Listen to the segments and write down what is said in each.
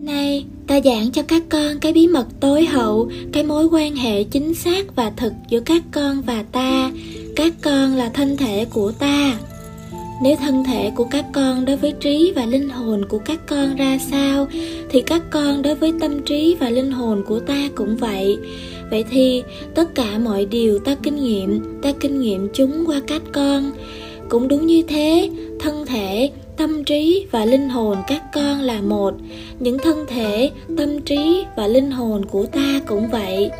Nay, ta giảng cho các con cái bí mật tối hậu, cái mối quan hệ chính xác và thực giữa các con và ta. Các con là thân thể của ta. Nếu thân thể của các con đối với trí và linh hồn của các con ra sao, thì các con đối với tâm trí và linh hồn của ta cũng vậy. Vậy thì tất cả mọi điều ta kinh nghiệm, ta kinh nghiệm chúng qua các con. Cũng đúng như thế, thân thể, tâm trí và linh hồn các con là một. Những thân thể, tâm trí và linh hồn của ta cũng vậy.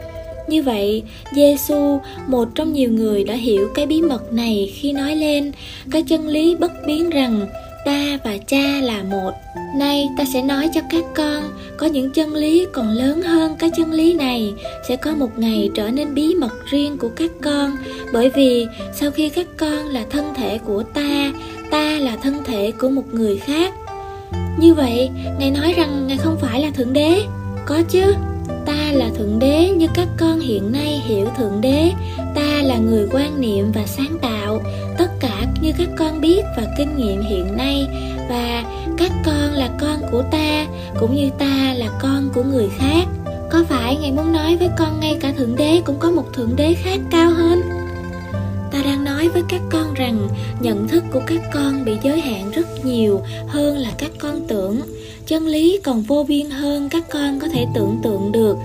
Như vậy giêsu một trong nhiều người đã hiểu cái bí mật này khi nói lên. Cái chân lý bất biến rằng ta và cha là một. Nay ta sẽ nói cho các con, có những chân lý còn lớn hơn cái chân lý này. Sẽ có một ngày trở nên bí mật riêng của các con. Bởi vì sau khi các con là thân thể của ta ta là thân thể của một người khác. Như vậy, ngài nói rằng ngài không phải là thượng đế. Có chứ, ta là thượng đế như các con hiện nay hiểu thượng đế. Ta là người quan niệm và sáng tạo, tất cả như các con biết và kinh nghiệm hiện nay. Và các con là con của ta, cũng như ta là con của người khác. Có phải ngài muốn nói với con ngay cả thượng đế cũng có một thượng đế khác cao hơn? Đang nói với các con rằng nhận thức của các con bị giới hạn rất nhiều hơn là các con tưởng. Chân lý còn vô biên hơn các con có thể tưởng tượng được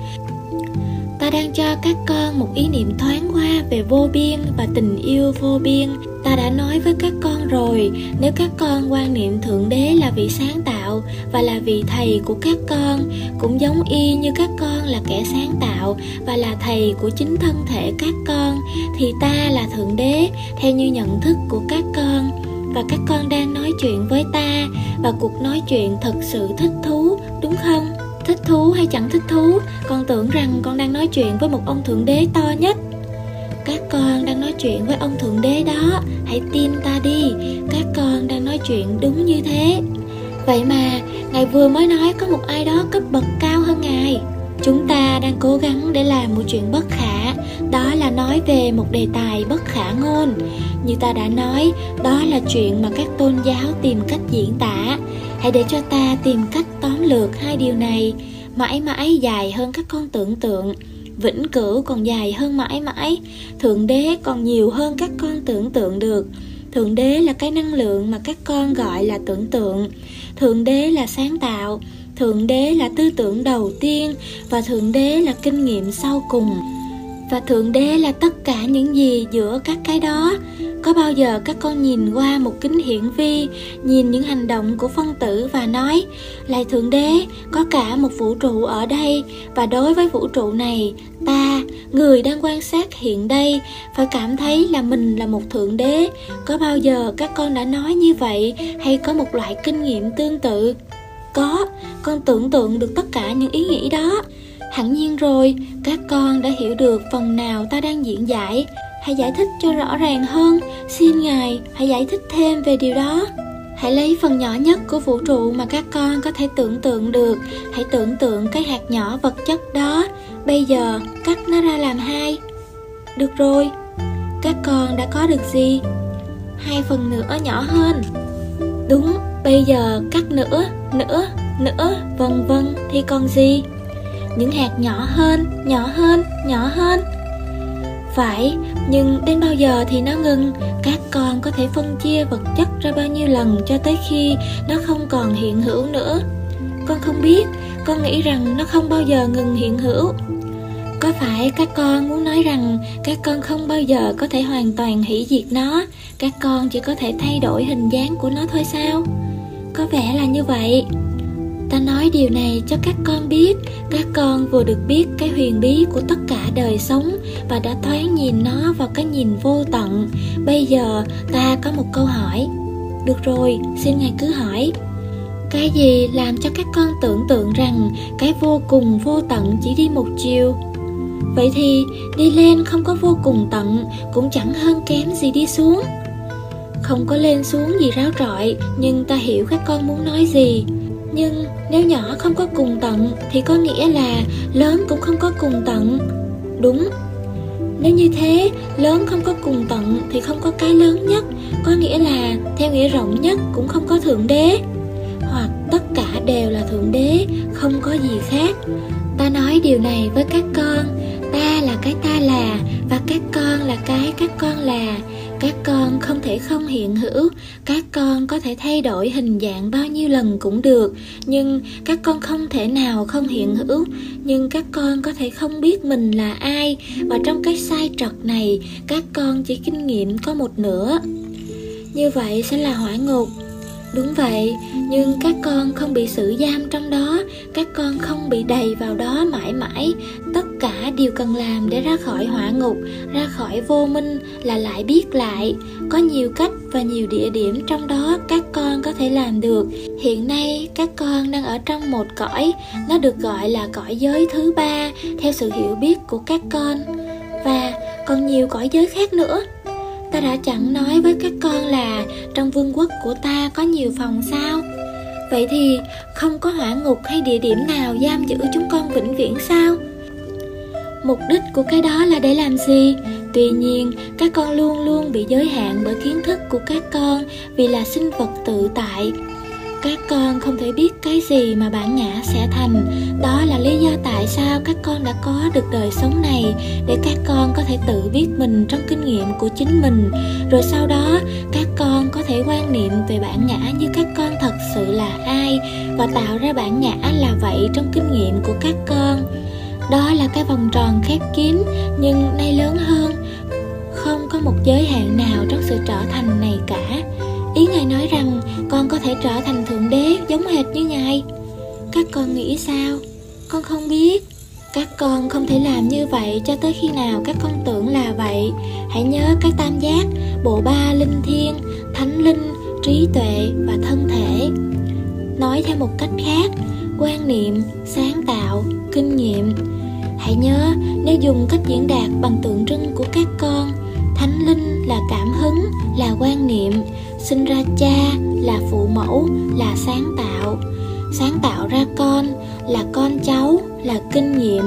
đang cho các con một ý niệm thoáng qua về vô biên và tình yêu vô biên. Ta đã nói với các con rồi, nếu các con quan niệm thượng đế là vị sáng tạo và là vị thầy của các con, cũng giống y như các con là kẻ sáng tạo và là thầy của chính thân thể các con, thì ta là thượng đế theo như nhận thức của các con. Và các con đang nói chuyện với ta, và cuộc nói chuyện thật sự thích thú, đúng không? Thích thú hay chẳng thích thú, con tưởng rằng con đang nói chuyện với một ông thượng đế to nhất. Các con đang nói chuyện với ông thượng đế đó, hãy tin ta đi, các con đang nói chuyện đúng như thế. Vậy mà, ngài vừa mới nói có một ai đó cấp bậc cao hơn ngài. Chúng ta đang cố gắng để làm một chuyện bất khả, đó là nói về một đề tài bất khả ngôn. Như ta đã nói, đó là chuyện mà các tôn giáo tìm cách diễn tả hãy để cho ta tìm cách tóm lược hai điều này. Mãi mãi dài hơn các con tưởng tượng, vĩnh cửu còn dài hơn mãi mãi. Thượng đế còn nhiều hơn các con tưởng tượng được. Thượng đế là cái năng lượng mà các con gọi là tưởng tượng. Thượng đế là sáng tạo. Thượng đế là tư tưởng đầu tiên và thượng đế là kinh nghiệm sau cùng. Và thượng đế là tất cả những gì giữa các cái đó có bao giờ các con nhìn qua một kính hiển vi, nhìn những hành động của phân tử và nói lạy thượng đế, có cả một vũ trụ ở đây, và đối với vũ trụ này, ta, người đang quan sát hiện đây, phải cảm thấy là mình là một thượng đế. Có bao giờ các con đã nói như vậy hay có một loại kinh nghiệm tương tự? Có, con tưởng tượng được tất cả những ý nghĩ đó. Hẳn nhiên rồi, các con đã hiểu được phần nào ta đang diễn giải hãy giải thích cho rõ ràng hơn. Xin ngài, hãy giải thích thêm về điều đó. Hãy lấy phần nhỏ nhất của vũ trụ mà các con có thể tưởng tượng được. Hãy tưởng tượng cái hạt nhỏ vật chất đó. Bây giờ, cắt nó ra làm hai. Được rồi. Các con đã có được gì? Hai phần nữa nhỏ hơn. Đúng, bây giờ cắt nữa nữa nữa vân vân. Thì còn gì? Những hạt nhỏ hơn nhỏ hơn nhỏ hơn phải, nhưng đến bao giờ thì nó ngừng? Các con có thể phân chia vật chất ra bao nhiêu lần cho tới khi nó không còn hiện hữu nữa? Con không biết, con nghĩ rằng nó không bao giờ ngừng hiện hữu. Có phải các con muốn nói rằng các con không bao giờ có thể hoàn toàn hủy diệt nó? Các con chỉ có thể thay đổi hình dáng của nó thôi sao? Có vẻ là như vậy ta nói điều này cho các con biết. Các con vừa được biết cái huyền bí của tất cả đời sống và đã thoáng nhìn nó vào cái nhìn vô tận. Bây giờ ta có một câu hỏi. Được rồi, xin ngài cứ hỏi. Cái gì làm cho các con tưởng tượng rằng cái vô cùng vô tận chỉ đi một chiều? Vậy thì đi lên không có vô cùng tận, cũng chẳng hơn kém gì đi xuống. Không có lên xuống gì ráo rọi, nhưng ta hiểu các con muốn nói gì nhưng nếu nhỏ không có cùng tận thì có nghĩa là lớn cũng không có cùng tận. Đúng. Nếu như thế, lớn không có cùng tận thì không có cái lớn nhất, có nghĩa là theo nghĩa rộng nhất cũng không có thượng đế. Hoặc tất cả đều là thượng đế, không có gì khác. Ta nói điều này với các con, ta là cái ta là và các con là cái các con là các con không thể không hiện hữu. Các con có thể thay đổi hình dạng bao nhiêu lần cũng được. Nhưng các con không thể nào không hiện hữu. Nhưng các con có thể không biết mình là ai. Và trong cái sai trật này, các con chỉ kinh nghiệm có một nửa. Như vậy sẽ là hỏa ngục. Đúng vậy, nhưng các con không bị xử giam trong đó, các con không bị đầy vào đó mãi mãi. Tất cả điều cần làm để ra khỏi hỏa ngục, ra khỏi vô minh là lại biết lại. Có nhiều cách và nhiều địa điểm trong đó các con có thể làm được. Hiện nay các con đang ở trong một cõi, nó được gọi là cõi giới thứ ba theo sự hiểu biết của các con. Và còn nhiều cõi giới khác nữa ta đã chẳng nói với các con là trong vương quốc của ta có nhiều phòng sao? Vậy thì không có hỏa ngục hay địa điểm nào giam giữ chúng con vĩnh viễn sao? Mục đích của cái đó là để làm gì? Tuy nhiên, các con luôn luôn bị giới hạn bởi kiến thức của các con vì là sinh vật tự tại các con không thể biết cái gì mà bản ngã sẽ thành. Đó là lý do tại sao các con đã có được đời sống này, để các con có thể tự biết mình trong kinh nghiệm của chính mình. Rồi sau đó, các con có thể quan niệm về bản ngã như các con thật sự là ai, và tạo ra bản ngã là vậy trong kinh nghiệm của các con. Đó là cái vòng tròn khép kín, nhưng nay lớn hơn, không có một giới hạn nào trong sự trở thành này cả. Ý Ngài nói rằng Con không biết. Các con không thể làm như vậy cho tới khi nào các con tưởng là vậy. Hãy nhớ cái tam giác, bộ ba linh thiên, thánh linh, trí tuệ và thân thể. Nói theo một cách khác, quan niệm, sáng tạo, kinh nghiệm. Hãy nhớ nếu dùng cách diễn đạt bằng tượng trưng của các con Thánh linh là cảm hứng, là quan niệm sinh ra cha là phụ mẫu là sáng tạo sáng tạo ra con là con cháu, là kinh nghiệm.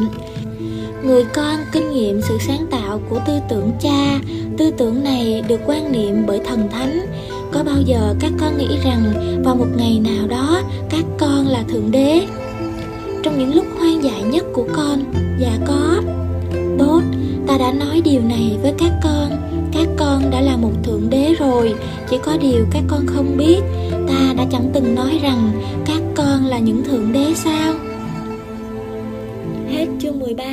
Người con kinh nghiệm sự sáng tạo của tư tưởng cha. Tư tưởng này được quan niệm bởi thần thánh. Có bao giờ các con nghĩ rằng vào một ngày nào đó, các con là thượng đế? Trong những lúc hoang dại nhất của con dạ có. Tốt, ta đã nói điều này với các con. Các con đã là một thượng đế rồi, chỉ có điều các con không biết ta đã chẳng từng nói rằng các con là những thượng đế sao? Hết chương 13